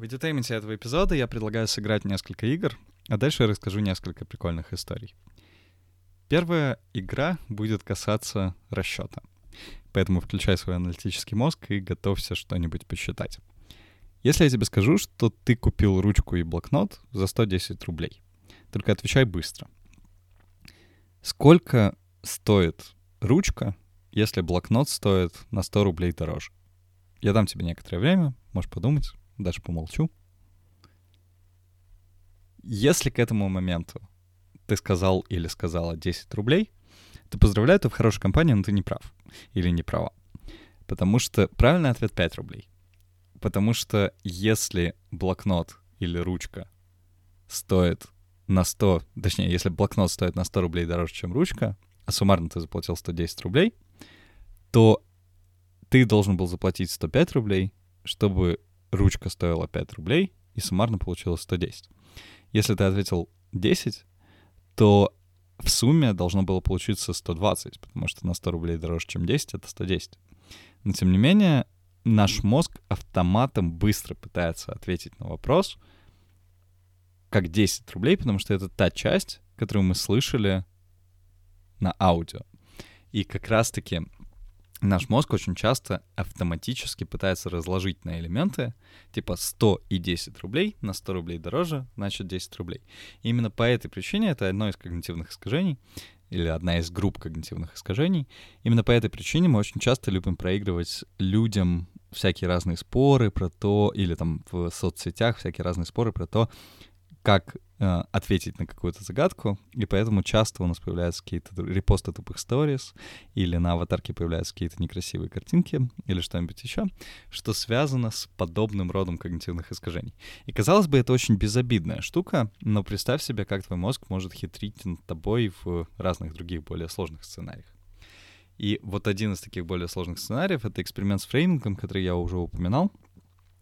В edutainment этого эпизода я предлагаю сыграть несколько игр, а дальше я расскажу несколько прикольных историй. Первая игра будет касаться расчета. Поэтому включай свой аналитический мозг и готовься что-нибудь посчитать. Если я тебе скажу, что ты купил ручку и блокнот за 110 рублей, только отвечай быстро. Сколько стоит ручка, если блокнот стоит на 100 рублей дороже? Я дам тебе некоторое время, можешь подумать, даже помолчу. Если к этому моменту ты сказал или сказала 10 рублей, то поздравляю, ты в хорошей компании, но ты не прав или не права. Потому что правильный ответ 5 рублей. Потому что если блокнот или ручка стоит на 100, точнее, если блокнот стоит на 100 рублей дороже, чем ручка, а суммарно ты заплатил 110 рублей, то ты должен был заплатить 105 рублей, чтобы ручка стоила 5 рублей, и суммарно получилось 110. Если ты ответил 10, то в сумме должно было получиться 120, потому что на 100 рублей дороже, чем 10, это 110. Но тем не менее, наш мозг автоматом быстро пытается ответить на вопрос, как 10 рублей, потому что это та часть, которую мы слышали на аудио. И как раз-таки наш мозг очень часто автоматически пытается разложить на элементы, типа 100 и 10 рублей, на 100 рублей дороже, значит 10 рублей. И именно по этой причине это одно из когнитивных искажений, или одна из групп когнитивных искажений. Именно по этой причине мы очень часто любим проигрывать людям всякие разные споры про то, или там в соцсетях всякие разные споры про то, как э, ответить на какую-то загадку, и поэтому часто у нас появляются какие-то репосты тупых сторис, или на аватарке появляются какие-то некрасивые картинки, или что-нибудь еще, что связано с подобным родом когнитивных искажений. И казалось бы, это очень безобидная штука, но представь себе, как твой мозг может хитрить над тобой в разных других более сложных сценариях. И вот один из таких более сложных сценариев — это эксперимент с фреймингом, который я уже упоминал —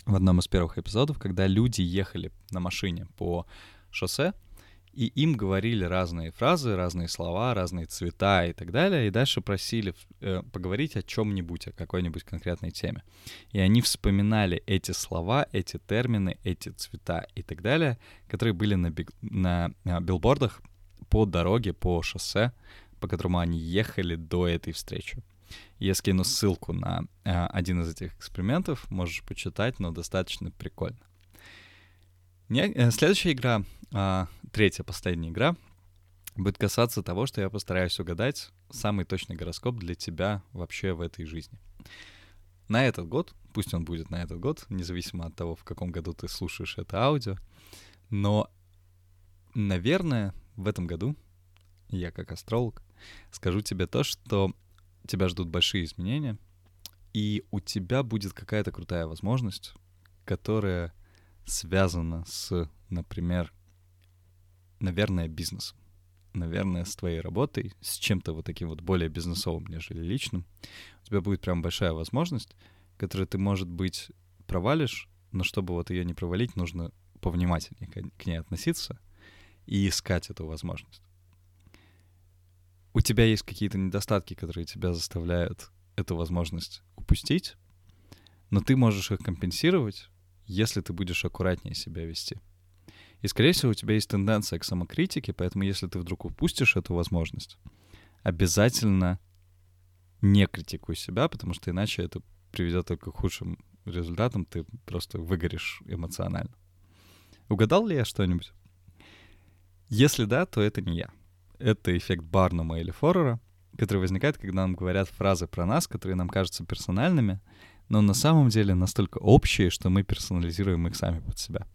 в одном из первых эпизодов, когда люди ехали на машине по шоссе, и им говорили разные фразы, разные слова, разные цвета и так далее, и дальше просили э, поговорить о чем-нибудь, о какой-нибудь конкретной теме. И они вспоминали эти слова, эти термины, эти цвета и так далее, которые были на, биг, на, на билбордах по дороге, по шоссе, по которому они ехали до этой встречи. Я скину ссылку на э, один из этих экспериментов, можешь почитать, но достаточно прикольно. Не, э, следующая игра, э, третья, последняя игра, будет касаться того, что я постараюсь угадать самый точный гороскоп для тебя вообще в этой жизни. На этот год, пусть он будет на этот год, независимо от того, в каком году ты слушаешь это аудио, но, наверное, в этом году я как астролог скажу тебе то, что тебя ждут большие изменения, и у тебя будет какая-то крутая возможность, которая связана с, например, наверное, бизнесом, наверное, с твоей работой, с чем-то вот таким вот более бизнесовым, нежели личным. У тебя будет прям большая возможность, которую ты, может быть, провалишь, но чтобы вот ее не провалить, нужно повнимательнее к ней относиться и искать эту возможность у тебя есть какие-то недостатки, которые тебя заставляют эту возможность упустить, но ты можешь их компенсировать, если ты будешь аккуратнее себя вести. И, скорее всего, у тебя есть тенденция к самокритике, поэтому если ты вдруг упустишь эту возможность, обязательно не критикуй себя, потому что иначе это приведет только к худшим результатам, ты просто выгоришь эмоционально. Угадал ли я что-нибудь? Если да, то это не я это эффект Барнума или Форера, который возникает, когда нам говорят фразы про нас, которые нам кажутся персональными, но на самом деле настолько общие, что мы персонализируем их сами под себя.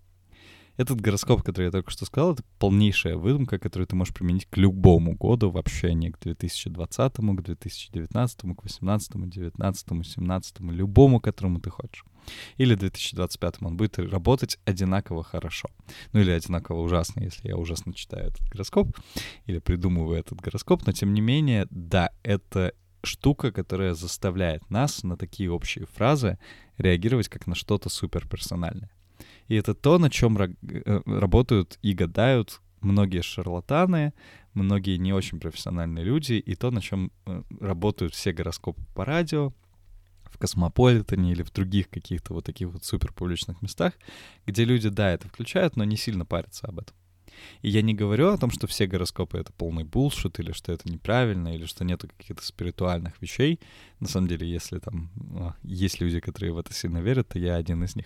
Этот гороскоп, который я только что сказал, это полнейшая выдумка, которую ты можешь применить к любому году, вообще не к 2020, к 2019, к 2018, 2019, 2017, любому, которому ты хочешь. Или 2025 он будет работать одинаково хорошо. Ну или одинаково ужасно, если я ужасно читаю этот гороскоп или придумываю этот гороскоп. Но тем не менее, да, это штука, которая заставляет нас на такие общие фразы реагировать как на что-то суперперсональное. И это то, на чем э, работают и гадают многие шарлатаны, многие не очень профессиональные люди, и то, на чем э, работают все гороскопы по радио, в Космополитене или в других каких-то вот таких вот супер публичных местах, где люди, да, это включают, но не сильно парятся об этом. И я не говорю о том, что все гороскопы — это полный булшит, или что это неправильно, или что нету каких-то спиритуальных вещей. На самом деле, если там а, есть люди, которые в это сильно верят, то я один из них.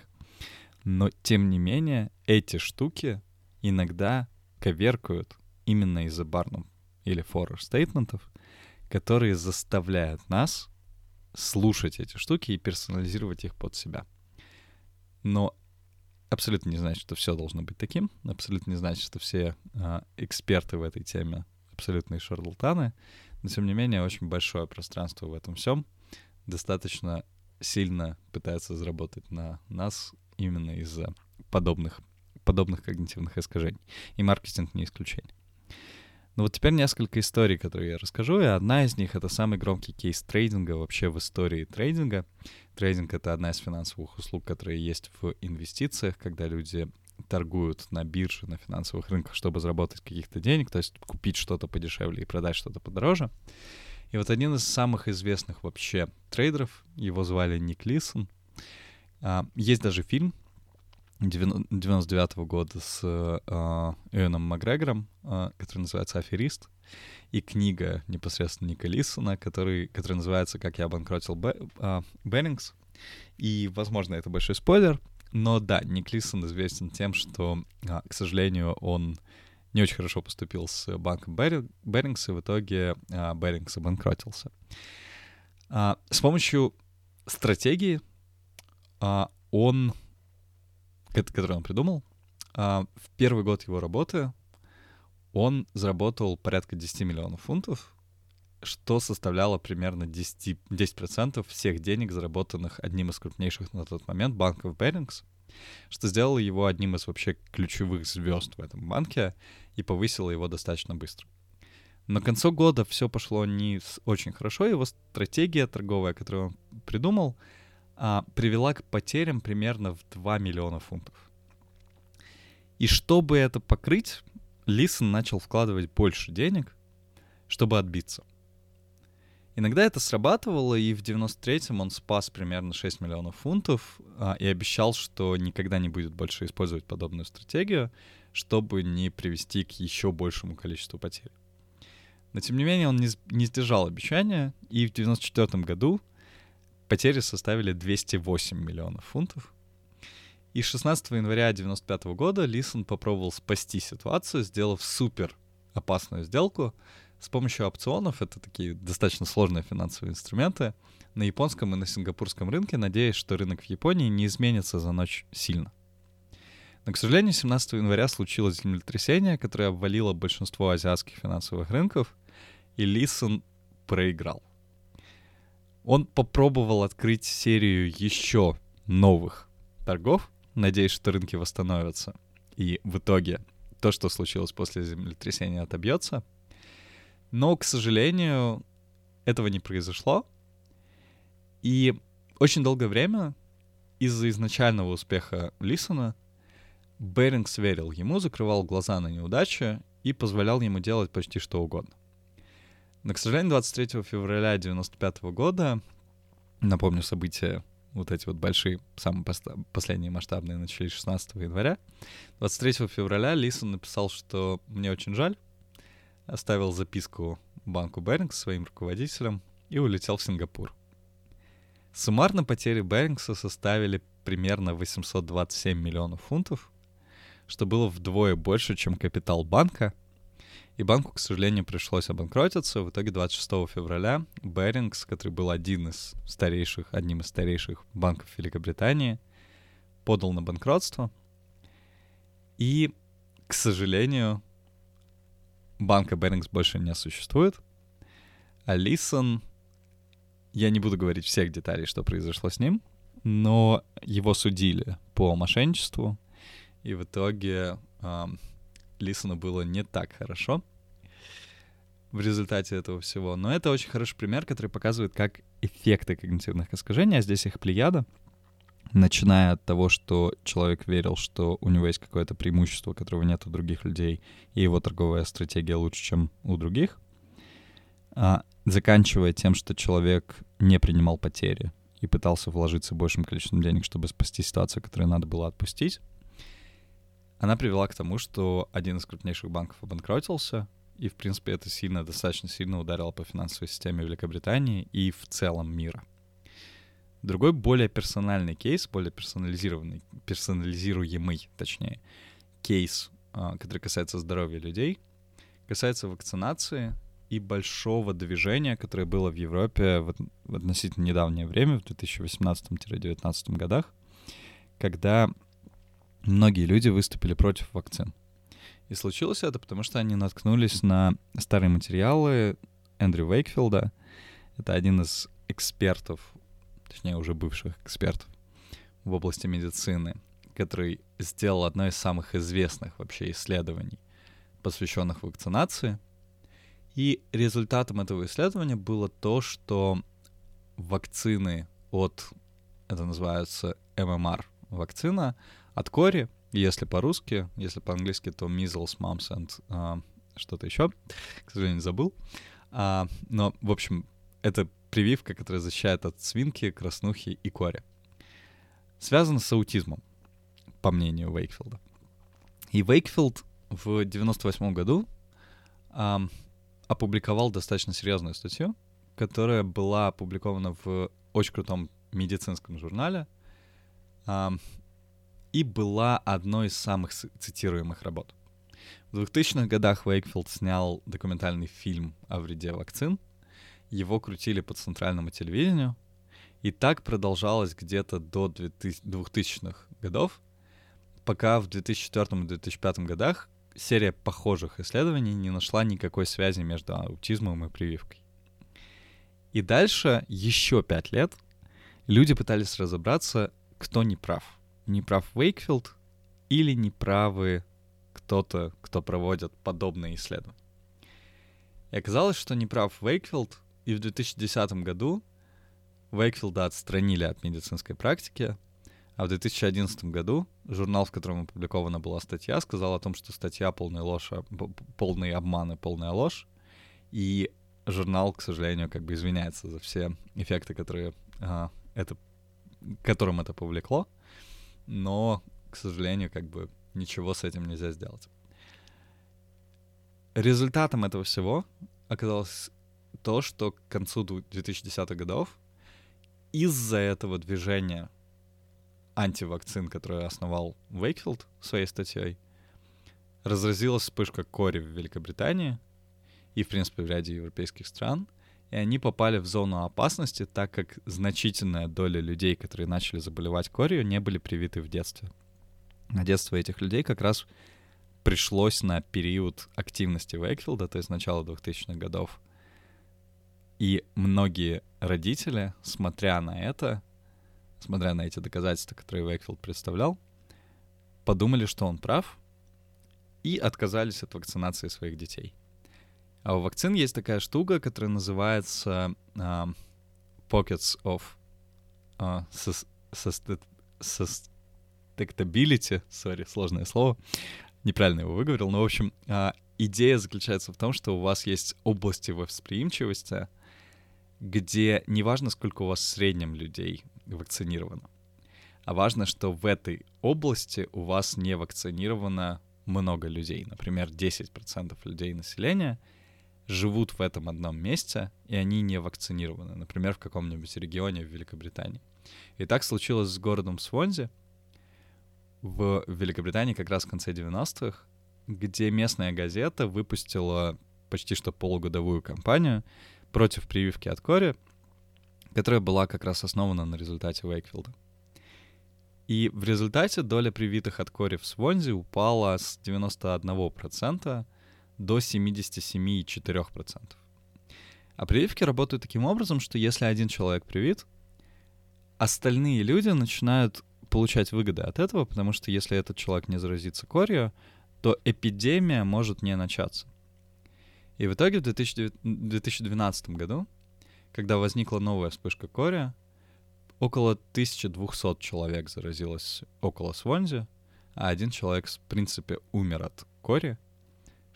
Но, тем не менее, эти штуки иногда коверкают именно из-за барнум или форрор стейтментов, которые заставляют нас слушать эти штуки и персонализировать их под себя. Но абсолютно не значит, что все должно быть таким, абсолютно не значит, что все э, эксперты в этой теме абсолютные шарлатаны, но тем не менее очень большое пространство в этом всем достаточно сильно пытается заработать на нас именно из-за подобных, подобных когнитивных искажений. И маркетинг не исключение. Ну вот теперь несколько историй, которые я расскажу, и одна из них — это самый громкий кейс трейдинга вообще в истории трейдинга. Трейдинг — это одна из финансовых услуг, которые есть в инвестициях, когда люди торгуют на бирже, на финансовых рынках, чтобы заработать каких-то денег, то есть купить что-то подешевле и продать что-то подороже. И вот один из самых известных вообще трейдеров, его звали Ник Лисон. А, есть даже фильм 99 -го года с э, Эоном Макгрегором, э, который называется «Аферист», и книга непосредственно Ника Лисона, который, которая называется «Как я обанкротил Б, Берингс». И, возможно, это большой спойлер, но да, Ник Лисон известен тем, что, к сожалению, он не очень хорошо поступил с банком Берингс, и в итоге Берингс обанкротился. С помощью стратегии он который он придумал, а, в первый год его работы он заработал порядка 10 миллионов фунтов, что составляло примерно 10%, 10% всех денег, заработанных одним из крупнейших на тот момент банков Берингс, что сделало его одним из вообще ключевых звезд в этом банке и повысило его достаточно быстро. Но к концу года все пошло не очень хорошо, его стратегия торговая, которую он придумал — а, привела к потерям примерно в 2 миллиона фунтов. И чтобы это покрыть, Лисон начал вкладывать больше денег, чтобы отбиться. Иногда это срабатывало, и в 93-м он спас примерно 6 миллионов фунтов а, и обещал, что никогда не будет больше использовать подобную стратегию, чтобы не привести к еще большему количеству потерь. Но тем не менее он не, не сдержал обещания, и в 94 году потери составили 208 миллионов фунтов. И 16 января 1995 года Лисон попробовал спасти ситуацию, сделав супер опасную сделку с помощью опционов. Это такие достаточно сложные финансовые инструменты на японском и на сингапурском рынке, надеясь, что рынок в Японии не изменится за ночь сильно. Но, к сожалению, 17 января случилось землетрясение, которое обвалило большинство азиатских финансовых рынков, и Лисон проиграл. Он попробовал открыть серию еще новых торгов, надеясь, что рынки восстановятся. И в итоге то, что случилось после землетрясения, отобьется. Но, к сожалению, этого не произошло. И очень долгое время из-за изначального успеха Лисона Берингс верил ему, закрывал глаза на неудачи и позволял ему делать почти что угодно. Но, к сожалению, 23 февраля 95 года, напомню, события вот эти вот большие, самые последние масштабные начались 16 января. 23 февраля Лисон написал, что мне очень жаль, оставил записку банку Берингс своим руководителям и улетел в Сингапур. Суммарно потери Берингса составили примерно 827 миллионов фунтов, что было вдвое больше, чем капитал банка — и банку, к сожалению, пришлось обанкротиться. В итоге 26 февраля Берингс, который был один из старейших, одним из старейших банков Великобритании, подал на банкротство. И, к сожалению, банка Берингс больше не существует. А Лисон, я не буду говорить всех деталей, что произошло с ним, но его судили по мошенничеству, и в итоге Лисону было не так хорошо в результате этого всего. Но это очень хороший пример, который показывает, как эффекты когнитивных искажений, а здесь их плеяда, начиная от того, что человек верил, что у него есть какое-то преимущество, которого нет у других людей, и его торговая стратегия лучше, чем у других, а, заканчивая тем, что человек не принимал потери и пытался вложиться большим количеством денег, чтобы спасти ситуацию, которую надо было отпустить, она привела к тому, что один из крупнейших банков обанкротился, и, в принципе, это сильно, достаточно сильно ударило по финансовой системе Великобритании и в целом мира. Другой более персональный кейс, более персонализированный, персонализируемый, точнее, кейс, а, который касается здоровья людей, касается вакцинации и большого движения, которое было в Европе в, в относительно недавнее время, в 2018-2019 годах, когда многие люди выступили против вакцин. И случилось это потому, что они наткнулись на старые материалы Эндрю Вейкфилда. Это один из экспертов, точнее уже бывших экспертов в области медицины, который сделал одно из самых известных вообще исследований, посвященных вакцинации. И результатом этого исследования было то, что вакцины от, это называется ММР вакцина, от кори, если по-русски, если по-английски, то measles, mumps and uh, что-то еще, к сожалению, забыл. Uh, но, в общем, это прививка, которая защищает от свинки, краснухи и кори. Связана с аутизмом, по мнению Вейкфилда. И Вейкфилд в 98 году um, опубликовал достаточно серьезную статью, которая была опубликована в очень крутом медицинском журнале. И была одной из самых цитируемых работ. В 2000-х годах Уэйкфилд снял документальный фильм о вреде вакцин. Его крутили по центральному телевидению. И так продолжалось где-то до 2000-х годов, пока в 2004-2005 годах серия похожих исследований не нашла никакой связи между аутизмом и прививкой. И дальше еще пять лет люди пытались разобраться, кто не прав — неправ Вейкфилд или неправы кто-то, кто проводит подобные исследования. И оказалось, что неправ Вейкфилд, и в 2010 году Вейкфилда отстранили от медицинской практики, а в 2011 году журнал, в котором опубликована была статья, сказал о том, что статья полная ложь, а, полный обман и полная ложь, и журнал, к сожалению, как бы извиняется за все эффекты, которые а, это, которым это повлекло но, к сожалению, как бы ничего с этим нельзя сделать. Результатом этого всего оказалось то, что к концу 2010-х годов из-за этого движения антивакцин, которое основал Вейкфилд своей статьей, разразилась вспышка кори в Великобритании и, в принципе, в ряде европейских стран, и они попали в зону опасности, так как значительная доля людей, которые начали заболевать корью, не были привиты в детстве. На детство этих людей как раз пришлось на период активности Вейкфилда, то есть начало 2000-х годов. И многие родители, смотря на это, смотря на эти доказательства, которые Вейкфилд представлял, подумали, что он прав, и отказались от вакцинации своих детей. А у вакцин есть такая штука, которая называется uh, Pockets of uh, Susceptibility. Сори, сложное слово. Неправильно его выговорил. Но, в общем, uh, идея заключается в том, что у вас есть области восприимчивости, где не важно, сколько у вас в среднем людей вакцинировано, а важно, что в этой области у вас не вакцинировано много людей. Например, 10% людей населения — живут в этом одном месте, и они не вакцинированы, например, в каком-нибудь регионе в Великобритании. И так случилось с городом Свонзи в Великобритании как раз в конце 90-х, где местная газета выпустила почти что полугодовую кампанию против прививки от кори, которая была как раз основана на результате Уэйкфилда. И в результате доля привитых от кори в Свонзи упала с 91% до 77,4%. А прививки работают таким образом, что если один человек привит, остальные люди начинают получать выгоды от этого, потому что если этот человек не заразится корью, то эпидемия может не начаться. И в итоге в 2012 году, когда возникла новая вспышка кори, около 1200 человек заразилось около Свонзи, а один человек, в принципе, умер от кори,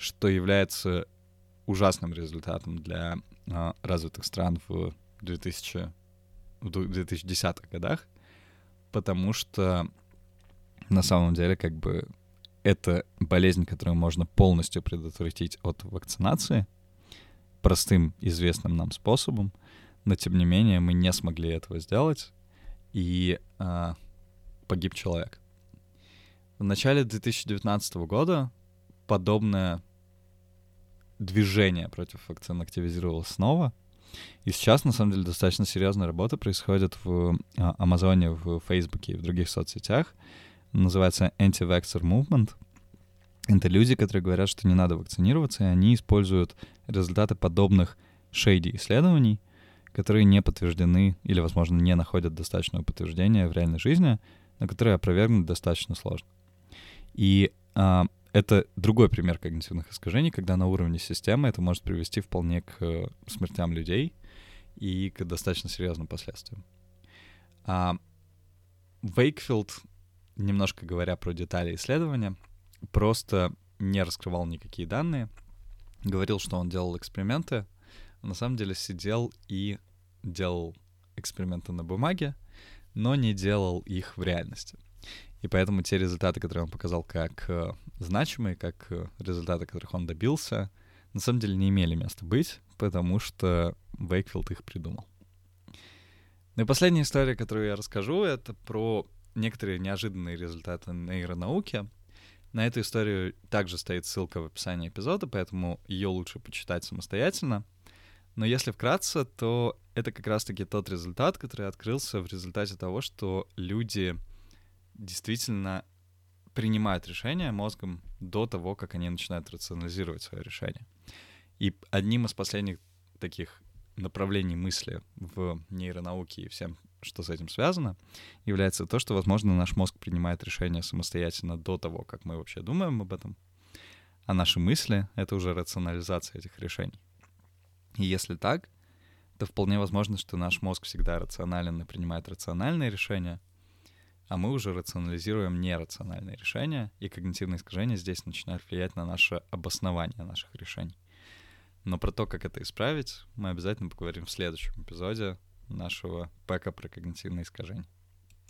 что является ужасным результатом для э, развитых стран в 2000 в 2010-х годах, потому что на самом деле как бы это болезнь, которую можно полностью предотвратить от вакцинации простым, известным нам способом, но тем не менее мы не смогли этого сделать, и а, погиб человек. В начале 2019 года подобное движение против вакцин активизировалось снова. И сейчас, на самом деле, достаточно серьезная работа происходит в а, Амазоне, в Фейсбуке и в других соцсетях. Называется Anti-Vaxxer Movement. Это люди, которые говорят, что не надо вакцинироваться, и они используют результаты подобных шейди исследований, которые не подтверждены или, возможно, не находят достаточного подтверждения в реальной жизни, но которые опровергнуть достаточно сложно. И а, это другой пример когнитивных искажений, когда на уровне системы это может привести вполне к э, смертям людей и к достаточно серьезным последствиям. А Вейкфилд, немножко говоря про детали исследования, просто не раскрывал никакие данные, говорил, что он делал эксперименты, на самом деле сидел и делал эксперименты на бумаге, но не делал их в реальности. И поэтому те результаты, которые он показал как э, значимые, как э, результаты, которых он добился, на самом деле не имели места быть, потому что Вейкфилд их придумал. Ну и последняя история, которую я расскажу, это про некоторые неожиданные результаты нейронауки. На эту историю также стоит ссылка в описании эпизода, поэтому ее лучше почитать самостоятельно. Но если вкратце, то это как раз-таки тот результат, который открылся в результате того, что люди действительно принимают решения мозгом до того, как они начинают рационализировать свое решение. И одним из последних таких направлений мысли в нейронауке и всем, что с этим связано, является то, что, возможно, наш мозг принимает решения самостоятельно до того, как мы вообще думаем об этом, а наши мысли — это уже рационализация этих решений. И если так, то вполне возможно, что наш мозг всегда рационален и принимает рациональные решения — а мы уже рационализируем нерациональные решения, и когнитивные искажения здесь начинают влиять на наше обоснование наших решений. Но про то, как это исправить, мы обязательно поговорим в следующем эпизоде нашего пэка про когнитивные искажения.